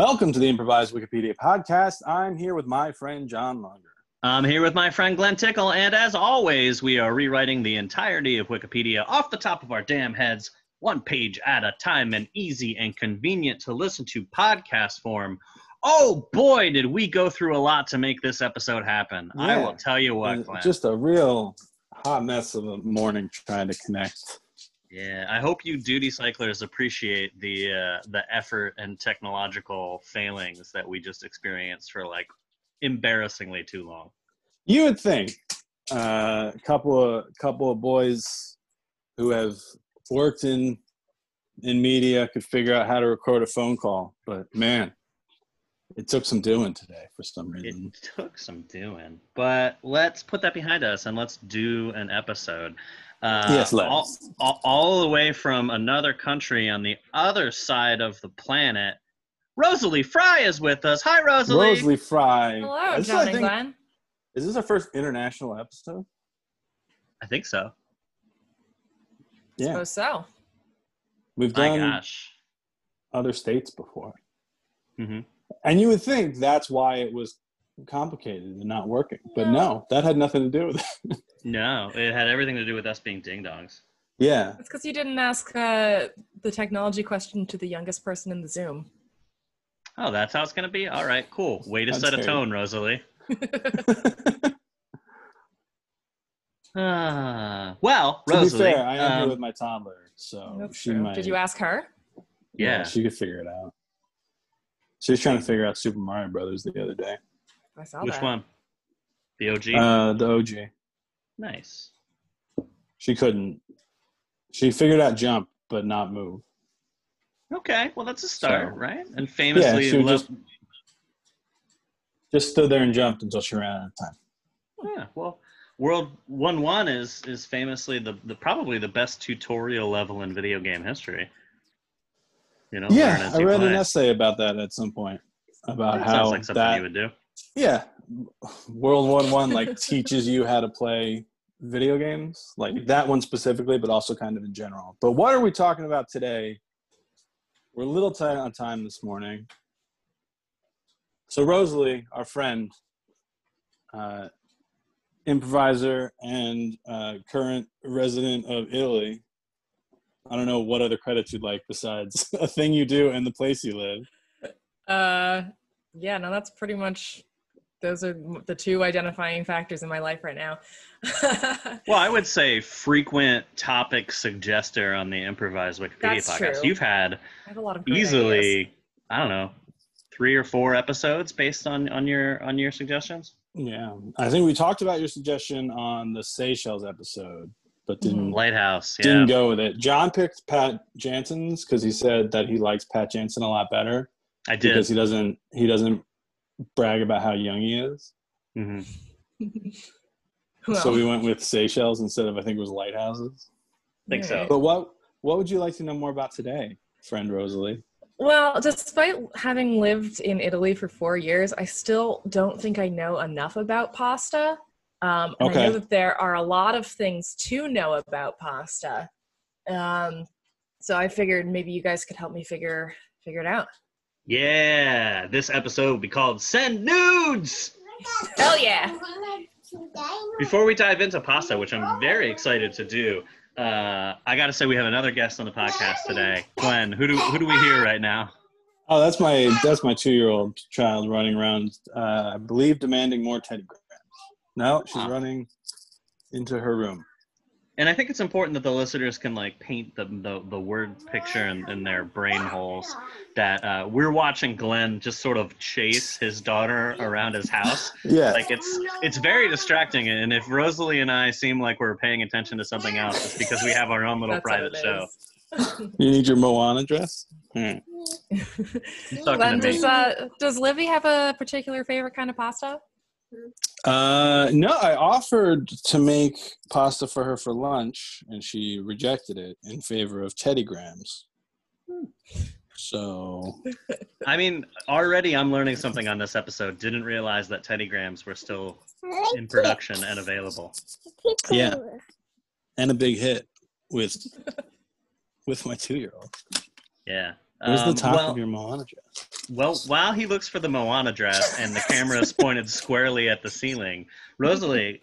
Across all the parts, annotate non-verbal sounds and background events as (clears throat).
Welcome to the Improvised Wikipedia podcast. I'm here with my friend John Longer. I'm here with my friend Glenn Tickle, and as always, we are rewriting the entirety of Wikipedia off the top of our damn heads, one page at a time, and easy and convenient to listen to podcast form. Oh boy, did we go through a lot to make this episode happen. I will tell you what, Uh, Glenn. Just a real hot mess of a morning trying to connect. Yeah, I hope you duty cyclers appreciate the uh, the effort and technological failings that we just experienced for like embarrassingly too long. You would think uh, a couple of couple of boys who have worked in in media could figure out how to record a phone call, but man, it took some doing today for some reason. It took some doing, but let's put that behind us and let's do an episode. Uh, Yes. All, all, all the way from another country on the other side of the planet. Rosalie Fry is with us. Hi, Rosalie. Rosalie Fry. Hello, This is, John I and think- Glenn. Is this our first international episode? I think so. Yeah, Suppose so. we've My done gosh. other states before. hmm And you would think that's why it was complicated and not working. But no, that had nothing to do with it. (laughs) No, it had everything to do with us being ding dongs. yeah. It's because you didn't ask uh, the technology question to the youngest person in the Zoom. Oh, that's how it's going to be? All right, cool. Way to That's set a tone, Rosalie. (laughs) Ah, well, to be fair, I am here um, with my toddler, so That's she true. might. Did you ask her? yeah. she could figure it out. She was trying to figure out Super Mario Brothers the other day. I saw Which that. one? The OG? Uh, the OG. nice. She couldn't. She figured out jump, but not move. Okay, well, that's a start, So- right? And famously, yeah, she would love- just just stood there and jumped until she ran out of time. yeah, well, World One One is is famously the, the probably the best tutorial level in video game history. You know, Yeah, I you read an essay about that at some point about That how sounds like something that you would do. Yeah, World War One like teaches you how to play video games, like that one specifically, but also kind of in general. But what are we talking about today? We're a little tight on time this morning. So Rosalie, our friend, uh, improviser and uh, current resident of Italy. I don't know what other credits you'd like besides (laughs) a thing you do and the place you live. Uh, yeah, no, that's pretty much. Those are the two identifying factors in my life right now. (laughs) Well, I would say frequent topic suggester on the improvised Wikipedia That's podcast. true. You've had I have a lot of great ideas. easily, I don't know, three or four episodes based on on your on your suggestions. Yeah, I think we talked about your suggestion on the Seychelles episode, but mm-hmm. didn't Lighthouse, yeah. didn't go with it. John picked Pat Jansen's because he said that he likes Pat Jansen a lot better I did. because he doesn't he doesn't brag about how young he is. hmm (laughs) Well, so we went with Seychelles instead of I think it was Lighthouses. think so. But what what would you like to know more about today, friend Rosalie? Well, despite having lived in Italy for four years, I still don't think I know enough about pasta. Um, and I know that there are a lot of things to know about pasta. Um, so I figured maybe you guys could help me figure figure it out. Yeah, this episode will be called "Send Nudes." Hell yeah! Before we dive into pasta, which I'm very excited to do, uh, I got to say we have another guest on the podcast today, Glenn. Who do who do we hear right now? Oh, that's my that's my two year old child running around. Uh, I believe demanding more Teddy Grahams. No, she's running into her room. And I think it's important that the listeners can like paint the the, the word picture in, in their brain holes that uh, we're watching Glenn just sort of chase his daughter around his house. Yeah, Like it's it's very distracting. And if Rosalie and I seem like we're paying attention to something else, it's because we have our own little That's private show. you need your Moana dress. Hmm. Glenn, does, uh, does Livy have a particular favorite kind of pasta? Uh, no, I offered to make pasta for her for lunch, and she rejected it in favor of Teddy Grahams. So I mean, already I'm learning something on this episode. Didn't realize that Teddy Grahams were still in production and available. Yeah. and a big hit with with my two year old. Yeah. Where's the Um, top well, of your Moana dress? Well, while he looks for the Moana dress and the camera is pointed squarely at the ceiling, Rosalie,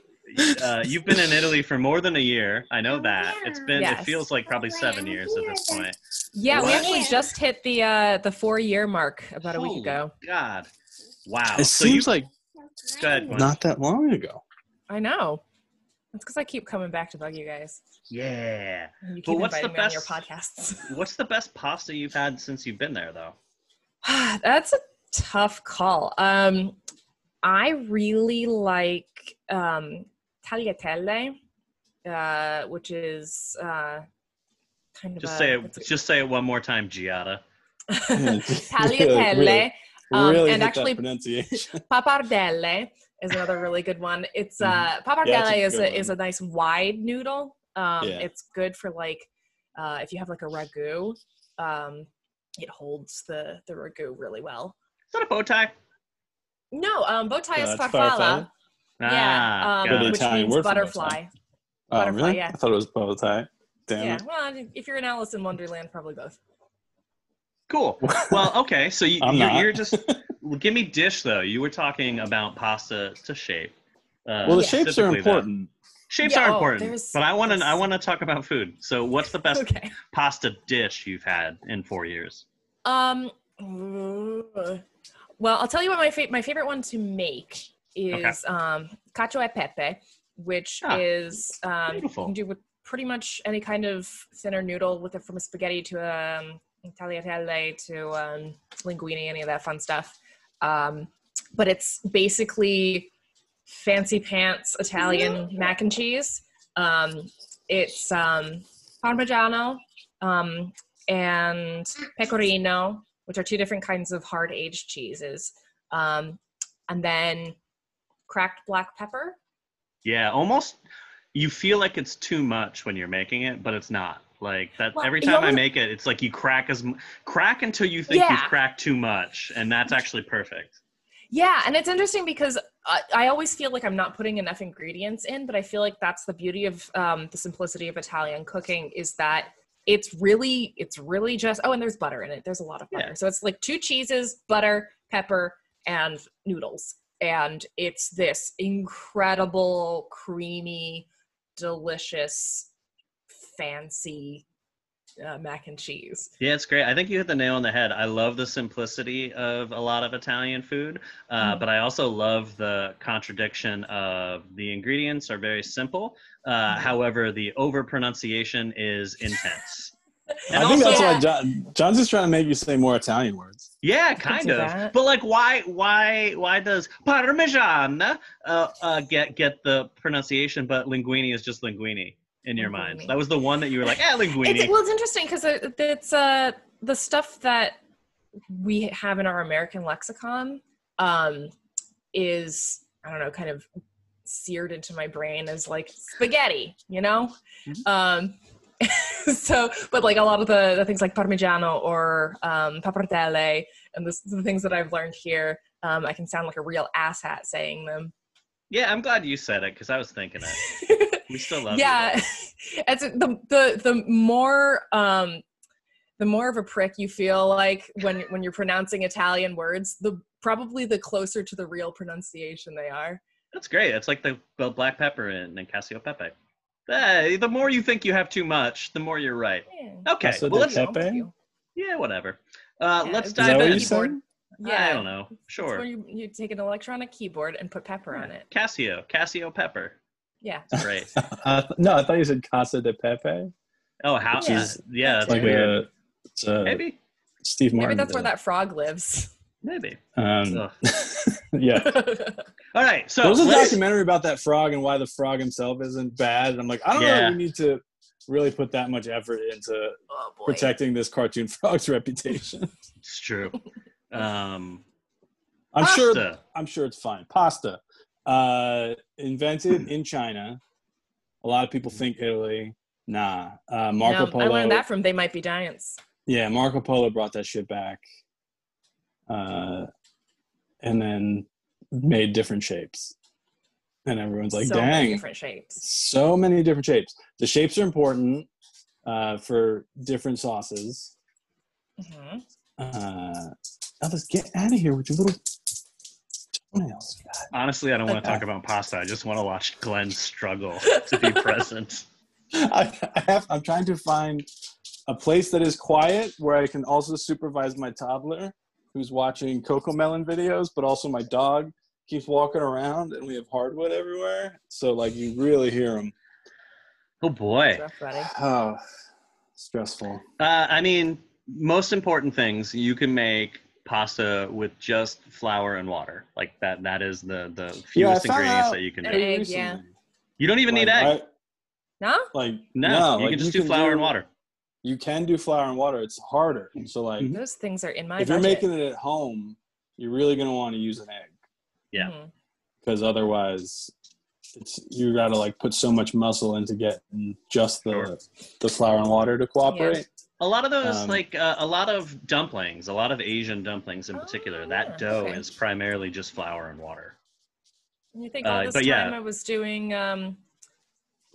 uh, you've been in Italy for more than a year. I know that. It's been. It feels like probably seven years at this point. Yeah, we actually just hit the uh, the four year mark about a week ago. God! Wow. It so seems you, like Go ahead, not that long ago. I know. That's because I keep coming back to bug you guys. Yeah. And You But what's the inviting me on your best- podcasts. (laughs) What's the best pasta you've had since you've been there, though? (sighs) That's a tough call. Um, I really like um, tagliatelle, uh, which is uh, kind of Just a, say it's it. Just say it one more time, Giada. (laughs) (laughs) tagliatelle. really, Um, really and actually- that pronunciation. Pappardelle is another really good one. It's uh Mhm. pappardelle Yeah, that's a is good a is a nice wide noodle. Um Yeah. it's good for like uh if you have like a ragu, um it holds the the ragu really well. Is that a bow tie? No, um bow tie Yeah, is it's farfalla. farfalla. Yeah, Ah, um, got The it. which Italian means word for butterfly. Oh, Butterfly, really? yeah. I thought it was bow tie. Damn Yeah, it. well, if you're an Alice in Wonderland, probably both. Cool. Well, (laughs) okay. So you, I'm you're, not. you're just give me dish though. You were talking about pasta to shape. Uh, well, the Yeah. shapes are specifically that. important. Shapes Yeah, are oh, important, but I want to I want to talk about food. So, what's the best Okay. pasta dish you've had in four years? Um. Well, I'll tell you what my fa- my favorite one to make is um cacio e pepe, which Ah, is um you can do with pretty much any kind of thinner noodle, with it from a spaghetti to um tagliatelle to um linguine, any of that fun stuff. Um, but it's basically fancy pants Italian mac and cheese. Um, it's um parmigiano um, and pecorino, which are two different kinds of hard aged cheeses, um, and then cracked black pepper. Yeah, almost. You feel like it's too much when you're making it, but it's not. Like that. Well, every you time I make it, it's like you crack as crack until you think you've cracked too much, and that's actually perfect. Yeah, and it's interesting because I, I always feel like I'm not putting enough ingredients in, but I feel like that's the beauty of um, the simplicity of Italian cooking is that it's really it's really just oh, and there's butter in it. There's a lot of butter, Yeah. so it's like two cheeses, butter, pepper, and noodles, and it's this incredible, creamy, delicious, fancy uh, mac and cheese. Yeah, it's great. I think you hit the nail on the head. I love the simplicity of a lot of Italian food, uh, Mhm. but I also love the contradiction of the ingredients are very simple. Uh, Mhm. However, the over pronunciation is intense. (laughs) And I think that's also- why John, John's just trying to make you say more Italian words. Yeah, kind of. that. But like, why, why, why does Parmesan uh, uh, get get the pronunciation, but linguine is just linguine in your mind? That was the one that you were like, eh, linguine. It's, well, it's interesting because it's uh, the stuff that we have in our American lexicon um, is I don't know, kind of seared into my brain as like spaghetti, you know. Mhm. Um, (laughs) so, but like a lot of the, the things like parmigiano or um, pappardelle and the, the things that I've learned here, um, I can sound like a real asshat saying them. yeah, I'm glad you said it because I was thinking it. (laughs) We still love yeah (laughs) it's the the the more um the more of a prick you feel like when when you're pronouncing italian words the probably the closer to the real pronunciation they are That's great. It's like the, the black pepper and, in Casio Pepe. Eh, the more you think you have too much, the more you're right. yeah. Okay, Also well the let's Pepe? yeah, whatever. Uh, Yeah, let's is Is dive that what in. you keyboard. yeah I don't know. It's Sure. where you, you take an electronic keyboard and put pepper on it Casio, Casio Pepper. Yeah It's great. (laughs) Uh, no, I thought you said Casa de Pepe. Oh, how? Yeah. uh, yeah, that's Like weird. a, it's a Maybe, Steve Martin. maybe that's where did that frog lives maybe. Um, Ugh. (laughs) yeah. All right, so there was a let's- documentary about that frog and why the frog himself isn't bad. And I'm like, I don't know Yeah. if we need to really put that much effort into oh protecting this cartoon (laughs) frog's reputation. It's true. Um, I'm sure pasta. I'm sure it's fine. Pasta. Uh, invented in (clears throat) China. A lot of people think Italy. Nah. Uh, Marco No, Polo. i learned that from they might be giants Yeah, Marco Polo brought that shit back. Uh, and then made different shapes. And everyone's like, dang. so many dang, different shapes so many different shapes. The shapes are important uh, for different sauces. Mhm. Uh, Ellis, get out of here with your little toenails. God. Honestly, I don't want to talk about pasta. I just want to watch Glenn struggle (laughs) to be present. I, I have, I'm trying to find a place that is quiet where I can also supervise my toddler who's watching CoComelon videos, but also my dog keeps walking around and we have hardwood everywhere. So like you really hear him. Oh boy. Oh, stressful. Uh, I mean, most important things you can make pasta with just flour and water. Like that. That is the the fewest found ingredients that you can Egg, yeah. You don't even need egg. I- No? like no, no, you like, can just do flour and water. You can do flour and water. It's harder. So like Mhm. Those things are in my if you're making it at home, you're really gonna want to use an egg Yeah. Mhm. because otherwise, it's you gotta like put so much muscle into getting just the Sure. the flour and water to cooperate. A lot of those, Um, like uh, a lot of dumplings, a lot of Asian dumplings in particular, Oh, that dough okay. is primarily just flour and water. And You think all Uh, this but time yeah. I was doing um,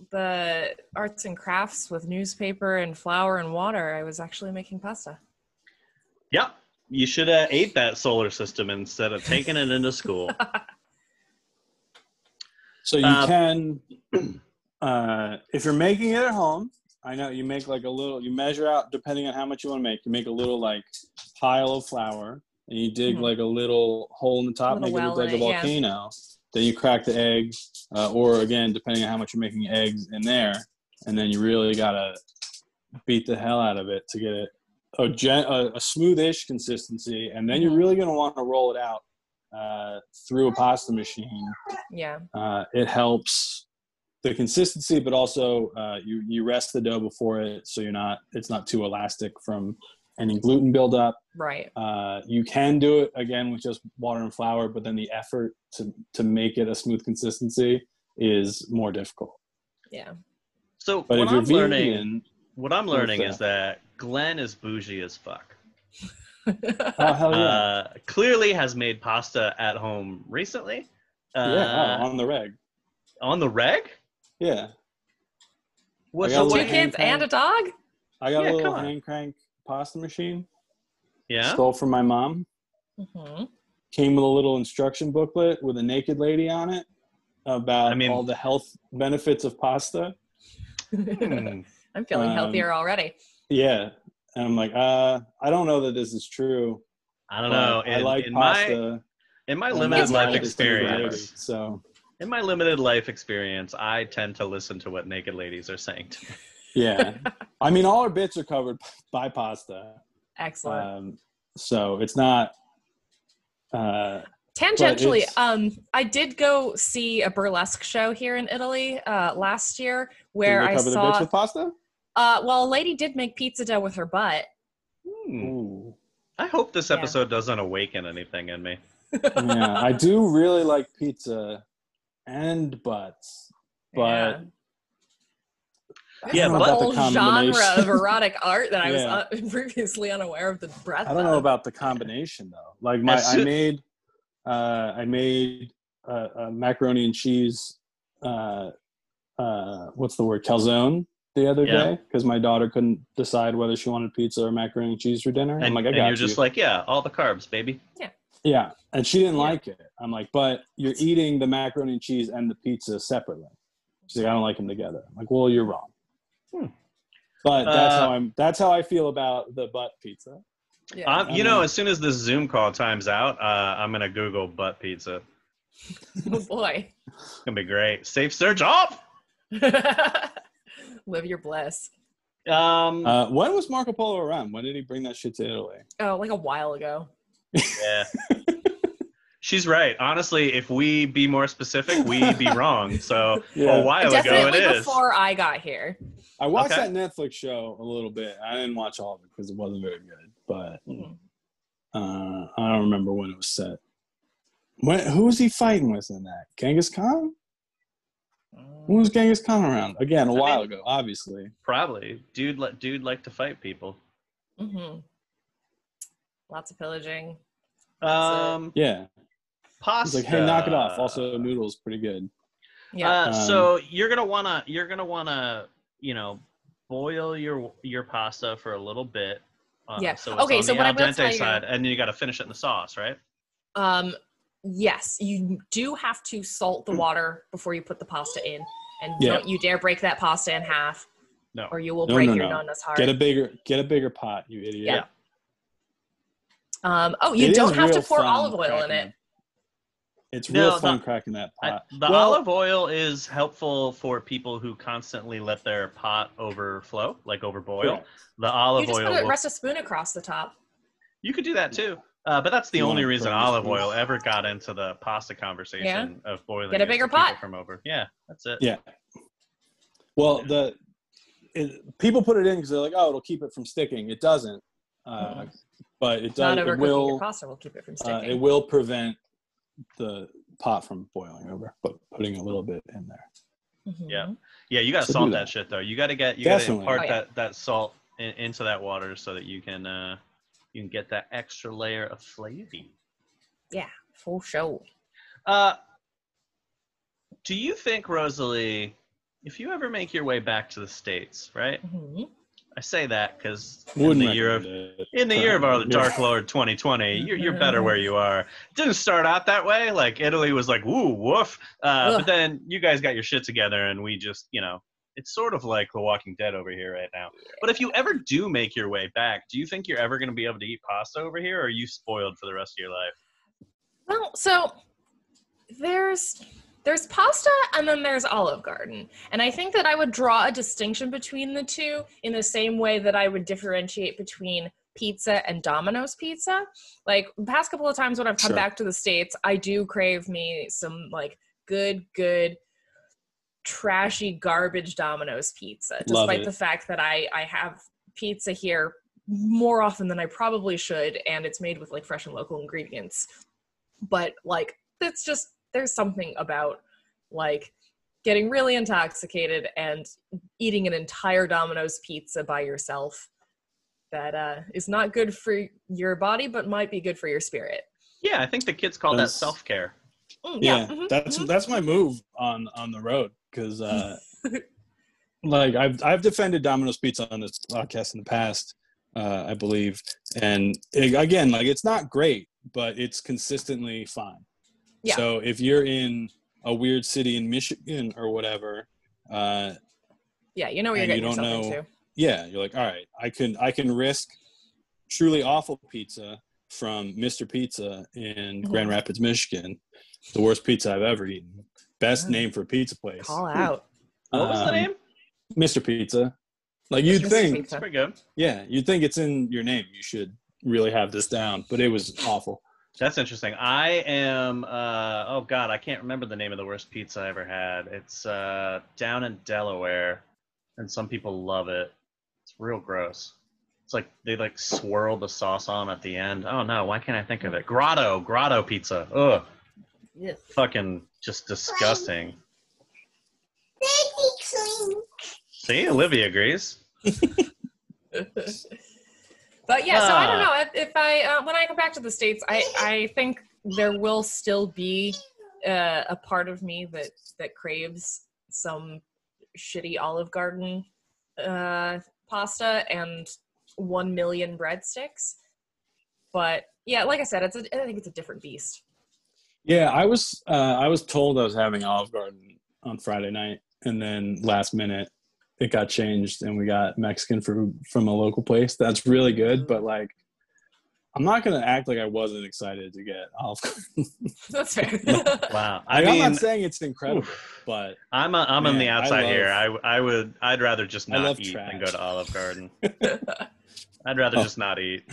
the arts and crafts with newspaper and flour and water, I was actually making pasta. Yep. You should have ate that solar system instead of taking it into school. (laughs) So you Uh, can, (clears throat) uh, if you're making it at home, I know you make like a little. You measure out depending on how much you want to make. You make a little like pile of flour, and you dig Mhm. like a little hole in the top, make it look like a it, yeah. volcano. Then you crack the egg, uh, or again, depending on how much you're making eggs in there, and then you really gotta beat the hell out of it to get it a, gen- a, a smoothish consistency, and then you're Mhm. really gonna want to roll it out uh, through a pasta machine Yeah. uh, it helps the consistency, but also uh, you you rest the dough before it, so you're not it's not too elastic from any gluten buildup. Right. Uh, you can do it again with just water and flour, but then the effort to to make it a smooth consistency is more difficult. Yeah. So But what if you're I'm learning, what I'm learning is that? that Glenn is bougie as fuck. (laughs) oh hell yeah, Uh, clearly has made pasta at home recently. Uh, yeah, oh, on the reg, on the reg. Yeah. What, I got so? Two kids and a dog? I got Yeah, a little hand crank pasta machine. Yeah. Stole from my mom. Mm-hmm. came with a little instruction booklet with a naked lady on it about I mean- all the health benefits of pasta. Hmm. (laughs) I'm feeling Um, healthier already. Yeah. And I'm like, uh, I don't know that this is true. I don't but know. I like in my pasta. in my limited life funny. diet is pretty experience, So in my limited life experience, I tend to listen to what naked ladies are saying to me. yeah, (laughs) I mean, all our bits are covered (laughs) by pasta. Excellent. Um, so it's not. Uh, Tangentially, um, I did go see a burlesque show here in Italy uh, last year where did they I cover the bits saw. with pasta. Uh, well, a lady did make pizza dough with her butt. Hmm. Ooh. I hope this Yeah. episode doesn't awaken anything in me. yeah, I do really like pizza and butts, but I Yeah, don't but- the whole genre of erotic art that I was Yeah. uh, (laughs) previously unaware of the breadth. I don't know of. about the combination though. Like my, I made, uh, I made uh, a macaroni and cheese. Uh, uh, what's the word? Calzone the other Yeah. day because my daughter couldn't decide whether she wanted pizza or macaroni and cheese for dinner. And, I'm like, I and got you're you. just like, yeah, all the carbs, baby. yeah, and she didn't Yeah. like it. I'm like, but you're eating the macaroni and cheese and the pizza separately. She's like, I don't like them together. I'm like, well, you're wrong. Hmm. But that's Uh, how I'm. That's how I feel about the butt pizza. Yeah. Um, you know, as soon as this Zoom call times out, uh, I'm gonna Google butt pizza. (laughs) oh boy. It's gonna be great. Safe search off. (laughs) Live your bliss. Um, Uh, when was Marco Polo around? When did he bring that shit to Italy? Oh, like a while ago. Yeah. (laughs) She's right. Honestly, if we be more specific, we'd be (laughs) wrong. So Yeah. a while ago Definitely it is. before I got here. I watched Okay. that Netflix show a little bit. I didn't watch all of it because it wasn't very good. But Mhm. uh, I don't remember when it was set. When, who was he fighting with in that? Genghis Khan? When was Genghis Khan around? Again, a I while mean- ago, obviously. Probably, dude. Like, dude, like to fight people. hmm Lots of pillaging. Um, Yeah. pasta. He's like, hey, knock it off. Also, noodles pretty good. Yeah. Uh, Um, so you're gonna wanna you're gonna wanna you know boil your your pasta for a little bit Uh, Yeah. So it's Okay, on so the what I al will dente tell you- side, and then you got to finish it in the sauce, right? Um, yes, you do have to salt the water before you put the pasta in, and Yeah. don't you dare break that pasta in half, No. or you will No, break no, your no. nonna's heart. Get a bigger get a bigger pot, you idiot. Yeah. Um, oh, you It is don't have to pour olive oil in it. that- It's No, real fun the- cracking that I, pot. the Well, olive oil is helpful for people who constantly let their pot overflow, like overboil. correct. The olive oil. You just oil. put a, will- rest a spoon across the top. you could do that too. Uh, but that's the You only reason burn the olive spoon. oil ever got into the pasta conversation of boiling. Get a bigger pot. from over. Yeah, that's it. Yeah. Well, the it, people put it in because they're like, oh, it'll keep it from sticking. It doesn't, uh, but it does. It overcooking your will. pasta will keep it from Uh, it will prevent the pot from boiling over, but putting a little bit in there. Mhm. Yeah. Yeah, you got to So salt that. that. shit though. You got to get you got to impart Oh, yeah. that that salt in, into that water so that you can uh you can get that extra layer of flavor. Yeah, for sure. Uh, do you think, Rosalie, if you ever make your way back to the states, right? Mhm. I say that because in the year of it. in the year of our (laughs) Dark Lord 2020, you're, you're better where you are. It didn't start out that way. Like Italy was like, woo, woof. Uh, but then you guys got your shit together, and we just, you know, it's sort of like The Walking Dead over here right now. But if you ever do make your way back, do you think you're ever going to be able to eat pasta over here, or are you spoiled for the rest of your life? Well, so there's there's pasta and then there's Olive Garden. And I think that I would draw a distinction between the two in the same way that I would differentiate between pizza and Domino's pizza. Like the past couple of times when I've come Sure. back to the States, I do crave me some like good, good trashy garbage Domino's pizza, despite the fact that I I have pizza here more often than I probably should, and it's made with like fresh and local ingredients. But like, it's just there's something about like getting really intoxicated and eating an entire Domino's pizza by yourself that uh, is not good for your body, but might be good for your spirit. Yeah, I think the kids call that self care. Mm, yeah, mhm, that's mhm. that's my move on on the road because uh (laughs) like i've i've defended domino's pizza on this podcast in the past uh i believe and it, again like it's not great but it's consistently fine Yeah. so if you're in a weird city in michigan or whatever uh yeah, you know what you're and you getting don't yourself know- into. yeah you're like all right i can i can risk truly awful pizza from mr pizza in Mhm. grand rapids michigan the worst pizza i've ever eaten best Mm. name for a pizza place Call out. What was the Um, name? mr pizza like you'd Mr. think Pizza. Pretty good. yeah you'd think it's in your name you should really have this down but it was awful That's interesting. I am. Uh, oh God, I can't remember the name of the worst pizza I ever had. It's uh, down in Delaware, and some people love it. It's real gross. It's like they like swirl the sauce on at the end. Oh no, why can't I think of it? Grotto, Grotto pizza. Ugh, Yeah. fucking just disgusting. See, Olivia agrees. (laughs) but yeah, so I don't know if, if I uh, when I come back to the states, I I think there will still be uh, a part of me that that craves some shitty Olive Garden uh, pasta and one million breadsticks. But yeah, like I said, it's a, I think it's a different beast. yeah i was uh i was told i was having olive garden on friday night and then last minute it got changed and we got mexican food from a local place that's really good but like i'm not gonna act like i wasn't excited to get olive garden (laughs) That's fair. (laughs) Wow. I Like, i'm not saying it's incredible oof. but I'm a, I'm on the Man, I outside love- here. I I would I'd rather just not love eat than go to Olive Garden. (laughs) I'd rather Oh. just not eat.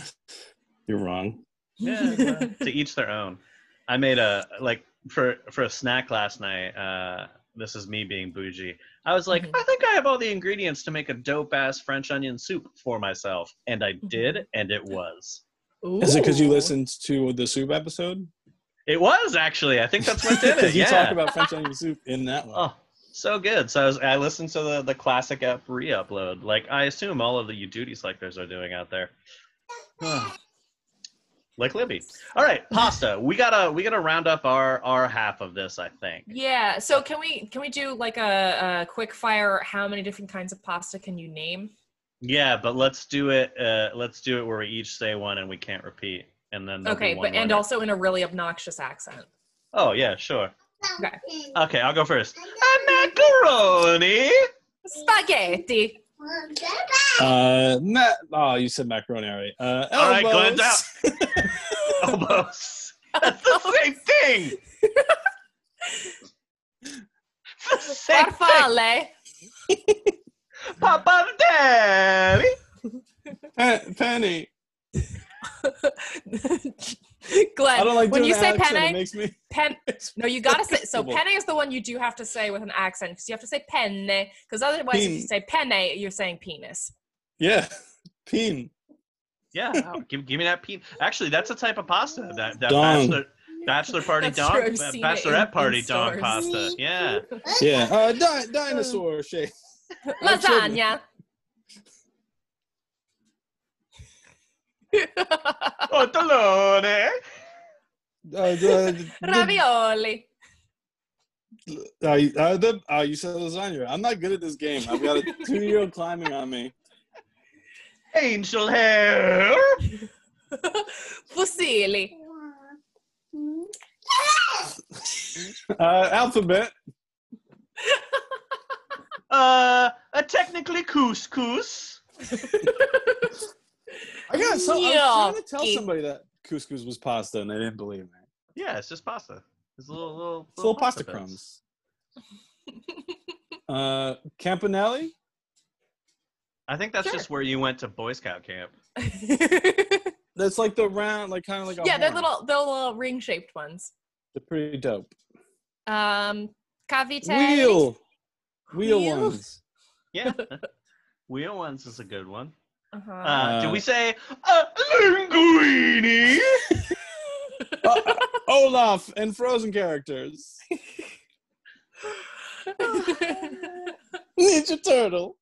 you're wrong Yeah, well, to each their own. I made a like for for a snack last night. Uh, this is me being bougie. I was like, Mhm. I think I have all the ingredients to make a dope ass French onion soup for myself, and I did, and it was. is it because you listened to the soup episode It was actually. I think that's what did it. (laughs) you yeah. talk about french onion soup in that one Oh, so good. So I, was, I listened to the, the classic app re-upload. Like I assume all of the you duty selectors are doing out there. (sighs) like Libby. All right, pasta. We gotta we gotta round up our our half of this. I think. Yeah. So can we can we do like a, a quick fire? How many different kinds of pasta can you name? Yeah, but let's do it. Uh, let's do it where we each say one and we can't repeat, and then Okay, one but and also in a really obnoxious accent. Oh yeah, sure. Okay. Okay, I'll go first. A macaroni. Spaghetti. Uh, ma- oh, you said macaroni already. Uh, All right, Glenn's (laughs) elbows. (laughs) (laughs) That's the same thing. It's the same thing. Farfalle. Papa Daddy. Pe- Penny. (laughs) Glenn, I don't like when you say accent. Penne, makes me. pen, no, you gotta say. So uncomfortable. penne is the one you do have to say with an accent because you have to say penne. Because otherwise, if you say penne, you're saying penis. Yeah, peen. Yeah, no, (laughs) give, give me that pe Actually, that's a type of pasta. That that Dong. bachelor, bachelor party That's dong, true, uh, bachelorette in- party in dong stores. pasta. Yeah. (laughs) Yeah, uh, di- dinosaur shape. (laughs) Lasagna. Tortellone. Uh, the, the, Ravioli. uh, you- uh, the, uh, you said lasagna. I'm not good at this game. I've got a two-year-old climbing on me. Angel hair. (laughs) Fusilli. Uh, alphabet. (laughs) Uh, uh technically couscous. I got so. I was trying to tell Gnocchi. somebody that couscous was pasta, and they didn't believe me. Yeah, it's just pasta. It's a little little, It's little pasta bits. crumbs. Uh, Campanelli. I think that's Sure. just where you went to Boy Scout camp. (laughs) That's like the round, like kind of like a yeah, they're little, they're little ring-shaped ones. They're pretty dope. Um, cavatelli. Wheel. Wheel Wheel? ones. Yeah. (laughs) Wheel ones is a good one. Uh-huh. Uh, do Uh, we say (laughs) uh, linguine? Uh, Olaf and Frozen characters. Ninja Turtle.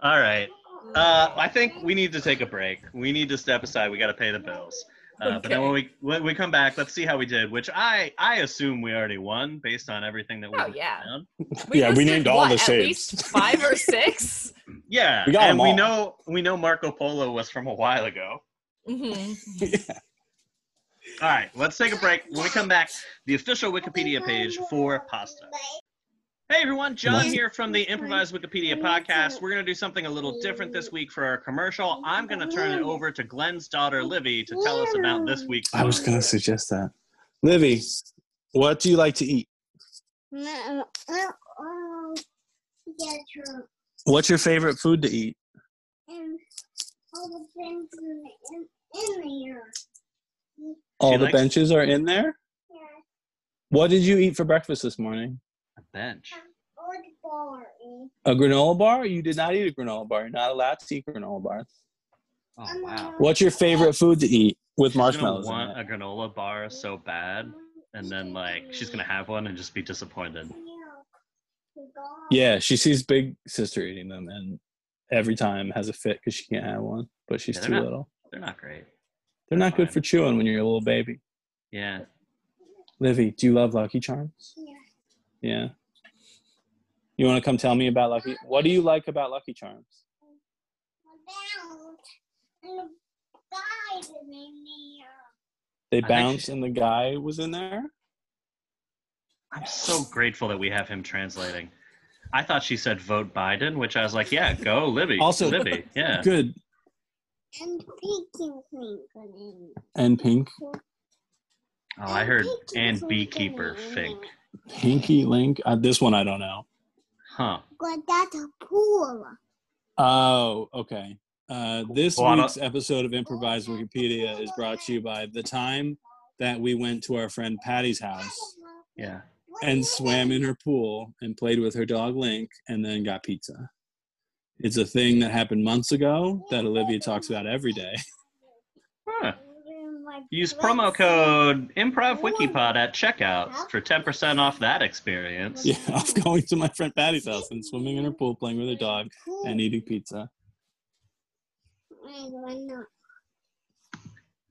All right. Uh, I think we need to take a break. We need to step aside. We got to pay the bills. Uh, But then when we when we come back, let's see how we did. Which I I assume we already won based on everything that we Oh, wrote yeah. down. Yeah, we listed, named all what, the At saves. least five or six. (laughs) Yeah, We got and 'em we all. know we know Marco Polo was from a while ago. Mm-hmm. (laughs) Yeah. All right, let's take a break. When we come back, the official Wikipedia page for pasta. Hey everyone, John here from the Improvised Wikipedia podcast. We're going to do something a little different this week for our commercial. I'm going to turn it over to Glenn's daughter, Livy, to tell us about this week's. I was going to suggest that. Livy, what do you like to eat? No, yeah, true. What's your favorite food to eat? All the things in, in, in there. All the benches are in there. Yeah, What did you eat for breakfast this morning? A bench. all the bar. eh? A granola bar? You did not eat a granola bar. You're not allowed to eat granola bars. Oh wow. What's your favorite food to eat with She's gonna marshmallows? in want it? a granola bar so bad, and then like she's gonna have one and just be disappointed. Yeah, she sees big sister eating them, and every time has a fit because she can't have one, but she's Yeah, too not- little. They're not great. They're not good for chewing when you're a little baby. Yeah. Livy, do you love Lucky Charms? Yeah. Yeah. You want to come tell me about Lucky? What do you like about Lucky Charms? About and the guys in there. They bounced, and the guy was in there. I'm so grateful that we have him translating. I thought she said vote Biden, which I was like, yeah, go Libby. Also- Libby. (laughs) Yeah. Good. And thing. And Pink, Oh, I heard and beekeeper Fink. Pinky Link. Uh, this one I don't know. Huh. But that's a pool. Oh, okay. Uh, this Well, I week's episode of Improvised Wikipedia is brought to you by the time that we went to our friend Patty's house Yeah. and swam in her pool and played with her dog Link and then got pizza. It's a thing that happened months ago that Olivia talks about every day. Huh. Use promo code ImprovWikipod at checkout for 10% off that experience. Yeah, of going to my friend Patty's house and swimming in her pool, playing with her dog, and eating pizza.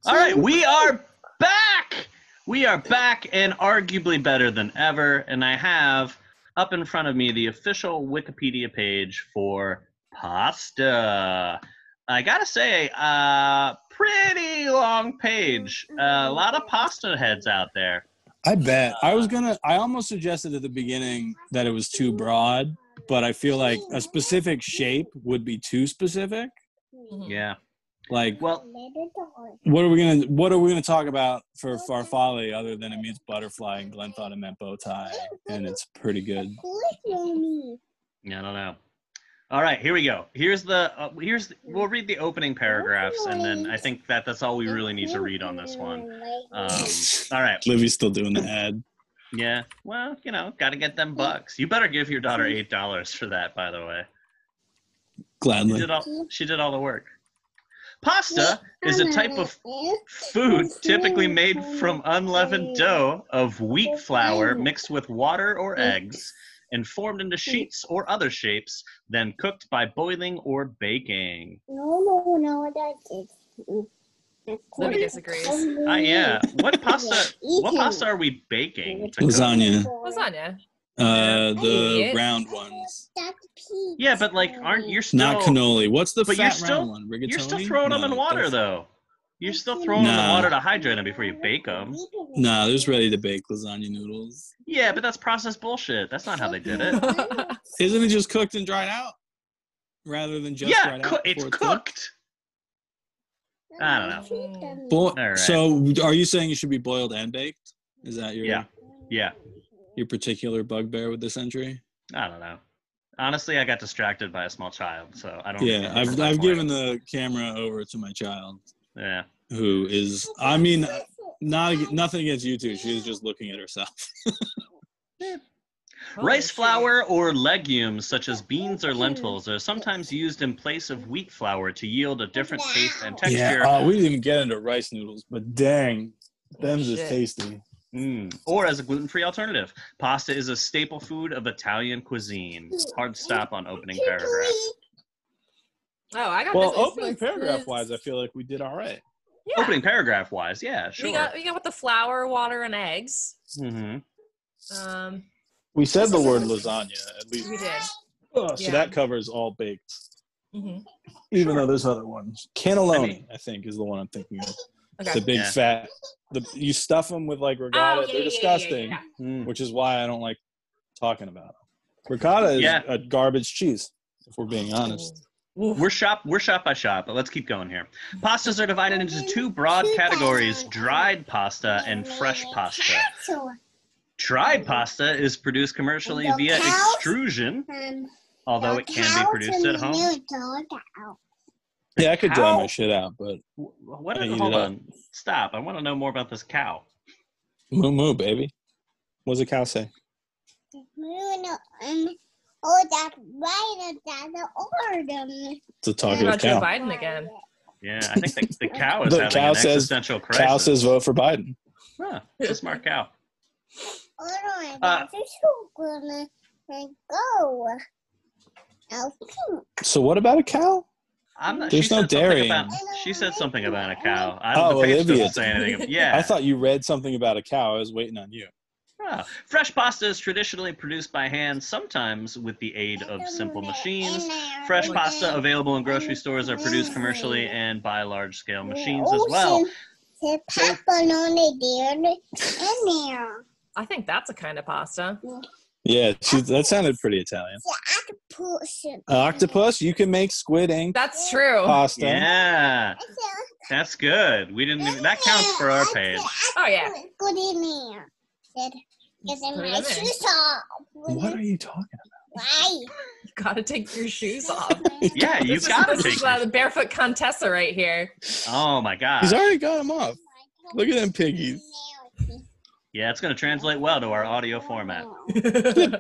All right, we are back. We are back and arguably better than ever. And I have up in front of me the official Wikipedia page for pasta. I gotta say, uh, pretty long page. Uh, a lot of pasta heads out there. I bet. I was gonna. I almost suggested at the beginning that it was too broad, but I feel like a specific shape would be too specific. Mhm. Yeah. Like, Well, what are we gonna What are we gonna talk about for farfalle other than it means butterfly and Glenn thought it meant bow tie, and it's pretty good. Yeah, I don't know. All right, here we go. Here's the uh, here's the, we'll read the opening paragraphs, and then I think that that's all we really need to read on this one. Um, all right. Livy's still doing the ad. Yeah. Well, you know, got to get them bucks. You better give your daughter eight dollars for that. By the way, she Gladly. did all she did all the work. Pasta is a type of food typically made from unleavened dough of wheat flour mixed with water or eggs and formed into sheets or other shapes, then cooked by boiling or baking. No, no, no, that's it. Libby disagrees. Uh, yeah. What (laughs) pasta? What pasta are we baking? Lasagna. Lasagna. Uh, the round ones, Yeah, but like, aren't you still? not cannoli. What's the But you're fat still- round one? Rigatoni. You're still throwing them in water though. You're still throwing them in Nah. water to hydrate them before you bake them. Nah, there's ready to bake lasagna noodles. Yeah, but that's processed bullshit. That's not how they did it. (laughs) Isn't it just cooked and dried out, rather than just yeah, dried coo- out? it's before cooked? cooked. I don't know. Bo- All right. So, are you saying it should be boiled and baked? Is that your Yeah. Yeah, your particular bugbear with this entry? I don't know. Honestly, I got distracted by a small child, so I don't. Yeah, I've I've point. given the camera over to my child, Yeah. who is I mean, not nothing against you two. She's just looking at herself. (laughs) Rice flour or legumes such as beans or lentils are sometimes used in place of wheat flour to yield a different taste and texture. Yeah, oh, we didn't even get into rice noodles, but dang, them's is tasty. Mm. Or as a gluten-free alternative, pasta is a staple food of Italian cuisine. Hard stop on opening paragraph. Oh, I got Well, this. opening This- paragraph this- wise, I feel like we did all right. Yeah. Opening paragraph wise, yeah, sure. We got we got with the flour, water, and eggs. Mm-hmm. Um, We said the word lasagna at least. we did. Oh, so Yeah. that covers all baked. Mm-hmm. Even though there's other ones. Cannelloni, I, I think, is the one I'm thinking of. Okay. The big Yeah. fat. The you stuff them with like ricotta. Oh, yeah, They're yeah, yeah, disgusting, yeah, Mm. which is why I don't like talking about them. Ricotta is Yeah. a garbage cheese, if we're being honest. Ooh. We're shop we're shop by shop, but let's keep going here. Pastas are divided into two broad categories: dried pasta and fresh pasta. Dried pasta is produced commercially via extrusion, although it can be produced at home. Yeah, I could dry my shit out, but Wh- What? I eat hold on, stop! I want to know more about this cow. moo moo, baby. What's a cow say? Um, oh, that's right. That's the order. It's a What talkative about Joe cow. Biden again? Yeah, I think the, the (laughs) cow is The having cow an says- existential crisis. Cow says vote for Biden. Huh, it's a smart cow. Hold on. Uh, gonna go. Now, pink. So what about a cow? I'm not. There's no said something dairying. About, she said something about a cow. I Oh, don't. the page Olivia. say anything. (laughs) Yeah. I thought you read something about a cow. I was waiting on you. Ah, Fresh pasta is traditionally produced by hand, sometimes with the aid of simple machines. Fresh pasta available in grocery stores are produced commercially and by large-scale machines as well. The pepperoni there in there. I think that's a kind of pasta. Yeah, she, that sounded pretty Italian. The octopus. Octopus, you can make squid ink That's true. pasta. Yeah, that's good. We didn't. Even, that counts for our page. Oh, yeah. Good in there. Get, get in my in there. shoes off. What are you talking about? Why? You gotta take your shoes off. Yeah, you this gotta is, this take. is uh, the barefoot Contessa right here. Oh my god. He's already got them off. Look at them piggies. Yeah, it's gonna translate well to our audio format.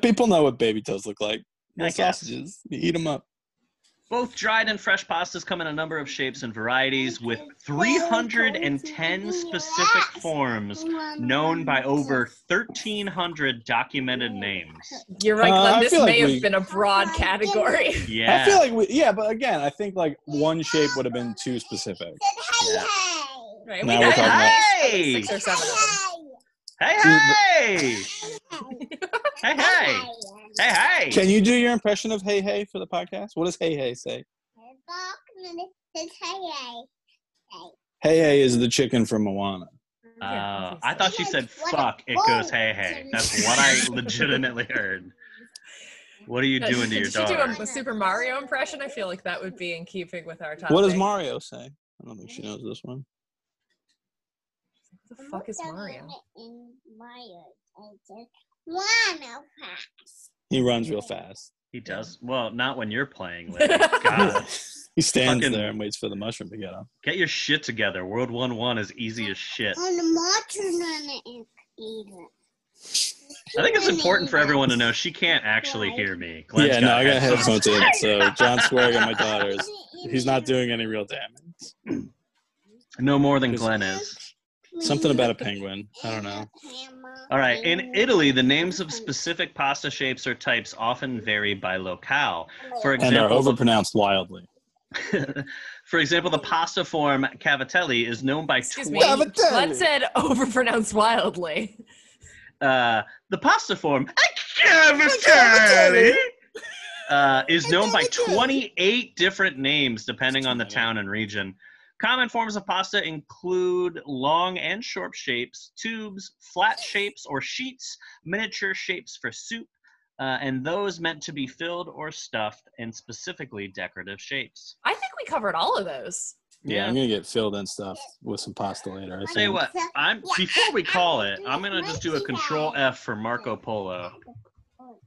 People know what baby toes look like. I Little sausages. You eat them up. Both dried and fresh pastas come in a number of shapes and varieties, with 310 specific forms known by over 1,300 documented names. You're right, Uh, Glenn. I This may like have we- been a broad category. Yeah. (laughs) I feel like we, yeah, but again, I think like one shape would have been too specific. Hey, Yeah. Right? Now we we're talking at about- Hey! six or seven of them. hey, hey! Hey, hey! Hey, hey! Can you do your impression of Hey Hey for the podcast? What does Hey Hey say? Hey, Hey Hey is the chicken from Moana. Uh, I thought she said fuck, it goes hey hey. That's what I (laughs) legitimately heard. What are you doing to your Did she do a, a Super Mario impression? I feel like that would be in keeping with our topic. What does Mario say? I don't think she knows this one. What the fuck is Mario? In Mario. I just wanna pass. He runs real fast. He does. Well, not when you're playing, Libby. (laughs) God. he stands Fucking- there and waits for the mushroom to get him. Get your shit together. World 1 1 is easy as shit. On the modern on it either. I think it's important for everyone to know she can't actually hear me. Glenn's yeah, no, I got headphones. headphones in. So John (laughs) swearing at my daughters. He's not doing any real damage. No more than Glenn is. Something about a penguin. I don't know. All right. In Italy, the names of specific pasta shapes or types often vary by locale. For example, And are example, the- overpronounced wildly. (laughs) For example, the pasta form cavatelli is known by Excuse 20 me. Cavatelli. Glenn said overpronounced wildly. uh, the pasta form cavatelli uh, is known by 28 different names depending on the town and region. Common forms of pasta include long and short shapes, tubes, flat shapes or sheets, miniature shapes for soup, uh, and those meant to be filled or stuffed in specifically decorative shapes. I think we covered all of those. Yeah, I'm gonna get filled and stuff with some pasta later. I Tell you what, I'm before we call it, I'm gonna just do a control F for Marco Polo.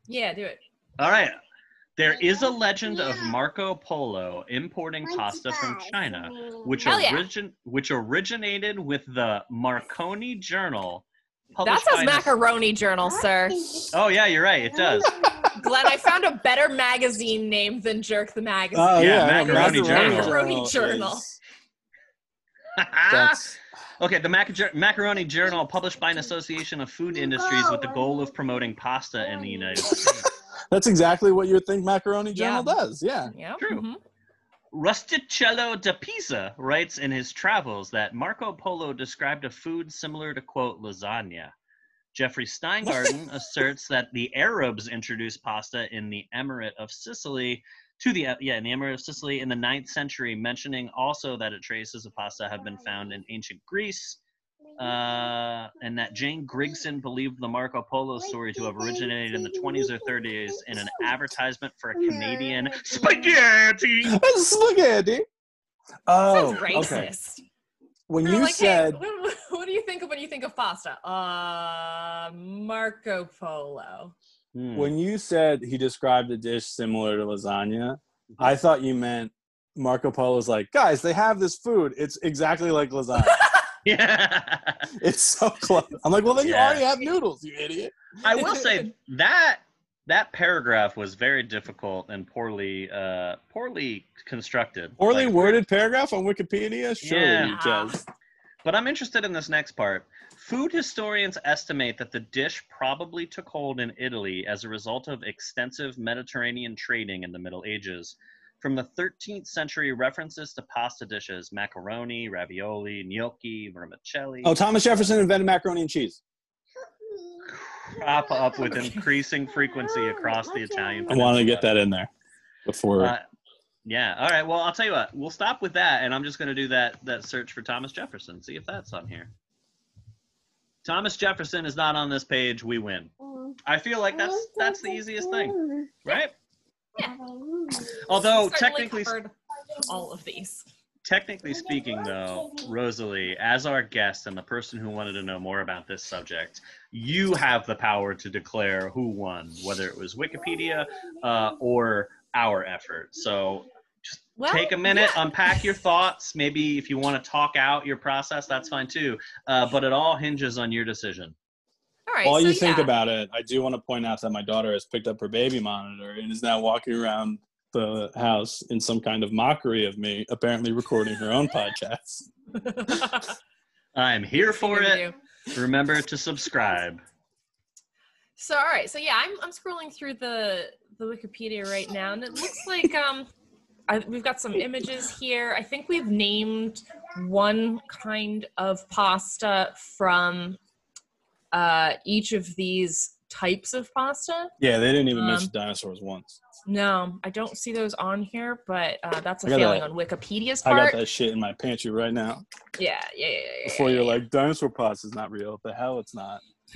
Yeah, do it. All right. There is a oh, legend of Marco Polo importing pasta from China, which yeah. origin which originated with the Marconi Journal. That published says by an- macaroni journal, sir. Oh yeah, you're right. It does. Glenn, I found a better magazine name than Jerk the Magazine. Oh Yeah, yeah, I Macaroni Journal. Macaroni Journal. (laughs) That's okay, the Mac- Macaroni Journal, published by an association of food industries with the goal of promoting pasta in the United (laughs) States. That's exactly what you would think Macaroni Journal Yeah. does. Yeah. Yep. True. mhm. Rustichello da Pisa writes in his travels that Marco Polo described a food similar to, quote, lasagna. Jeffrey Steingarten (laughs) asserts that the Arabs introduced pasta in the Emirate of Sicily to the yeah in the Emirate of Sicily in the 9th century, mentioning also that it traces of pasta have been found in ancient Greece, uh, and that Jane Grigson believed the Marco Polo story to have originated in the 20s or 30s in an advertisement for a Canadian spaghetti. Spaghetti. Oh, Sounds okay. racist. When They're you like, said hey, what, what do you think of when you think of pasta? Uh, Marco Polo. Hmm. when you said he described a dish similar to lasagna, I thought you meant Marco Polo's like, guys, they have this food. It's exactly like lasagna. (laughs) Yeah. it's so close. I'm like, well, then you already have noodles, you idiot. I will say (laughs) that that paragraph was very difficult and poorly uh poorly constructed. Poorly Like, worded paragraph on Wikipedia? Sure, Yeah. Jez. But I'm interested in this next part. Food historians estimate that the dish probably took hold in Italy as a result of extensive Mediterranean trading in the Middle Ages. From the 13th century, references to pasta dishes, macaroni, ravioli, gnocchi, vermicelli, Oh, Thomas Jefferson invented macaroni and cheese. crop up with increasing frequency across the Italian I wanted to get that in there before. Uh, yeah. All right. Well, I'll tell you what. We'll stop with that, and I'm just going to do that that search for Thomas Jefferson. See if that's on here. Thomas Jefferson is not on this page. We win. I feel like that's that's the easiest thing, right? Although technically all of these. technically speaking, though, Rosalie, as our guest and the person who wanted to know more about this subject, you have the power to declare who won, whether it was Wikipedia uh, or our effort. So Well, take a minute, yeah. unpack your thoughts. Maybe if you want to talk out your process, that's fine too. Uh, but it all hinges on your decision. All right. While so you think yeah. about it, I do want to point out that my daughter has picked up her baby monitor and is now walking around the house in some kind of mockery of me, apparently recording her own podcast. (laughs) I'm here for it. video. Remember to subscribe. So all right, so yeah, I'm I'm scrolling through the the Wikipedia right now, and it looks like um, I, we've got some images here. I think we've named one kind of pasta from uh, each of these types of pasta. Yeah, they didn't even Um, mention dinosaurs once. No, I don't see those on here, but uh, that's a got failing that- on Wikipedia's part. I got that shit in my pantry right now. Yeah, yeah, yeah, yeah. Before yeah, you're yeah. like, dinosaur pasta is not real. The hell it's not. (laughs)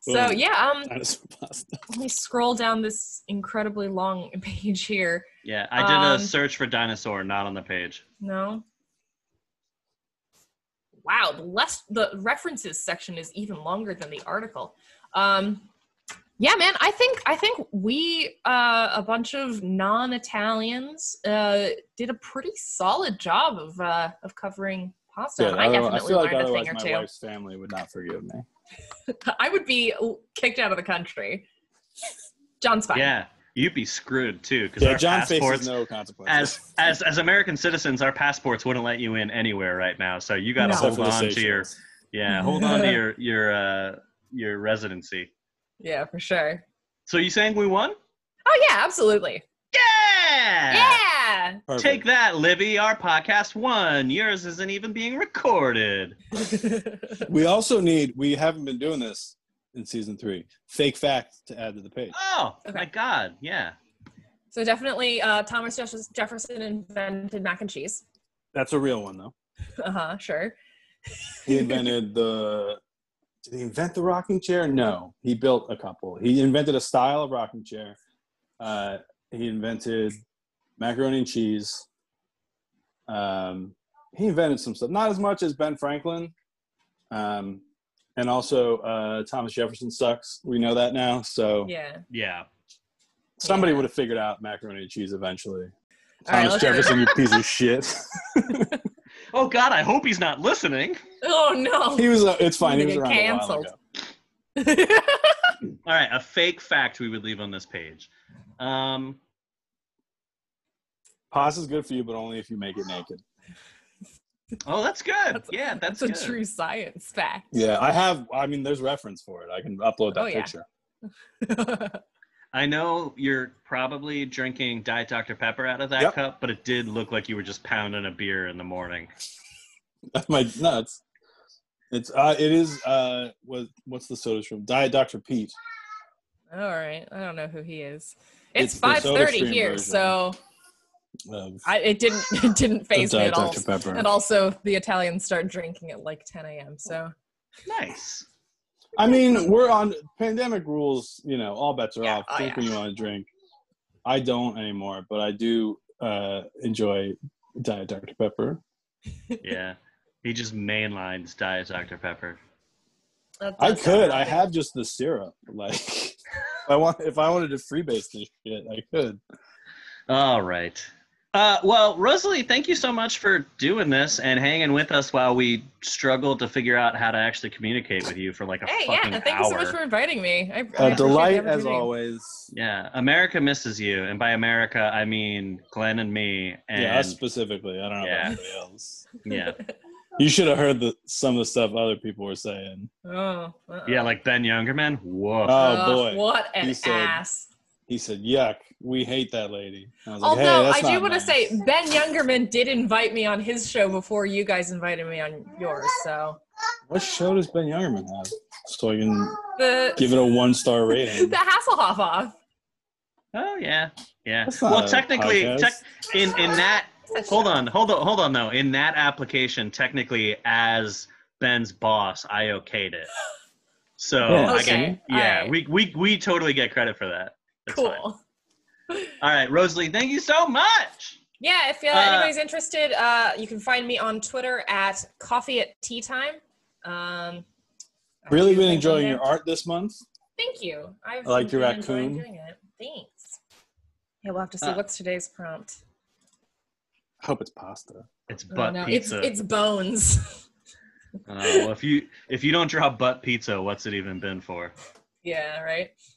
so Boom. yeah, um, Dinosaur pasta. let me scroll down this incredibly long (laughs) page here. Yeah, I did Um, a search for dinosaur, not on the page. No. Wow, the less the references section is even longer than the article. Um, yeah, man, I think I think we uh, a bunch of non-Italians uh, did a pretty solid job of uh, of covering pasta. Good. I Otherwise- definitely feel like learned a thing or my two. wife's family would not forgive me. (laughs) I would be kicked out of the country. John's fine. Yeah, you'd be screwed too because Yeah, our John passports, faces no consequences. as as as American citizens, our passports wouldn't let you in anywhere right now. So you got to No. Hold on to your yeah, (laughs) hold on to your your uh your residency. yeah, for sure. So you saying we won? Oh yeah, absolutely. Yeah. Yeah. Perfect. Take that, Livy. Our podcast won. Yours isn't even being recorded. (laughs) We also need. We haven't been doing this in season three. Fake fact to add to the page. Oh Okay. my God! Yeah. So definitely, uh, Thomas Jefferson invented mac and cheese. That's a real one though. Uh huh. Sure. He invented the. Did he invent the rocking chair? No, he built a couple. He invented a style of rocking chair. Uh, he invented macaroni and cheese. Um, he invented some stuff, not as much as Ben Franklin. Um, and also, uh, Thomas Jefferson sucks. We know that now. So Yeah. Yeah. somebody Yeah. would have figured out macaroni and cheese eventually. All right, Thomas let's- Jefferson, you piece of shit. (laughs) Oh God! I hope he's not listening. Oh no. he was. Uh, it's fine. He was around get a while ago. All right, a fake fact we would leave on this page. Um, is good for you, but only if you make it naked. Oh, that's good. That's- yeah, (laughs) that's, That's a good. true science fact. Yeah, I have. I mean, there's reference for it. I can upload that Oh, yeah. picture. (laughs) I know you're probably drinking Diet Dr Pepper out of that Yep. cup, but it did look like you were just pounding a beer in the morning. (laughs) That's my nuts. It's uh, it is uh, what what's the soda stream? Diet Dr. Pete. All right. I don't know who he is. It's, It's five thirty here, version. so Of, I, it didn't (laughs) it didn't of phase me at all. Pepper. And also, the Italians start drinking at like 10 a.m. So Nice. I mean, we're on pandemic rules. You know, all bets are Yeah, off. oh, Drink yeah. when you want to drink. I don't anymore, but I do uh, enjoy Diet Dr. Pepper. (laughs) Yeah. He just mainlines Diet Dr Pepper. I does sound could. I have just the syrup. Like, (laughs) if I want, if I wanted to freebase this shit, I could. All right. Uh, well, Rosalie, thank you so much for doing this and hanging with us while we struggled to figure out how to actually communicate with you for like a Hey, fucking yeah, thank hour. you so much for inviting me. I, I A appreciate the delight as always. Yeah, America misses you, and by America I mean Glenn and me. And yeah, us specifically. I don't know Yeah. about anybody else. (laughs) yeah, (laughs) You should have heard the some of the stuff other people were saying. Oh, uh-uh. yeah, like Ben Youngerman. Whoa. Oh Ugh, boy, What an said- ass. He said, "Yuck, we hate that lady." I was like, Although hey, I do not want to nice. say Ben Youngerman did invite me on his show before you guys invited me on yours. So what show does Ben Youngerman have? So I can the give it a one star (laughs) rating. the Hasselhoff off. oh yeah, yeah. Well, technically, podcast. tech, in in that hold on, hold on, hold on though. In that application, technically, as Ben's boss, I okayed it. So Yeah. I Okay, yeah, alright. we we we totally get credit for that. That's fine. Cool. All right, Rosalie, thank you so much. Yeah, if uh, Uh, anybody's interested, uh, you can find me on Twitter at coffee at tea time. Um, Really been enjoying your art this month. Thank you. I've I like your raccoon. Doing it. Thanks. Yeah, we'll have to see Uh, what's today's prompt. I hope it's pasta. It's Oh, butt no, it's pizza. it's bones. (laughs) Uh, well, if you if you don't draw butt pizza, what's it even been for? (laughs) yeah, right.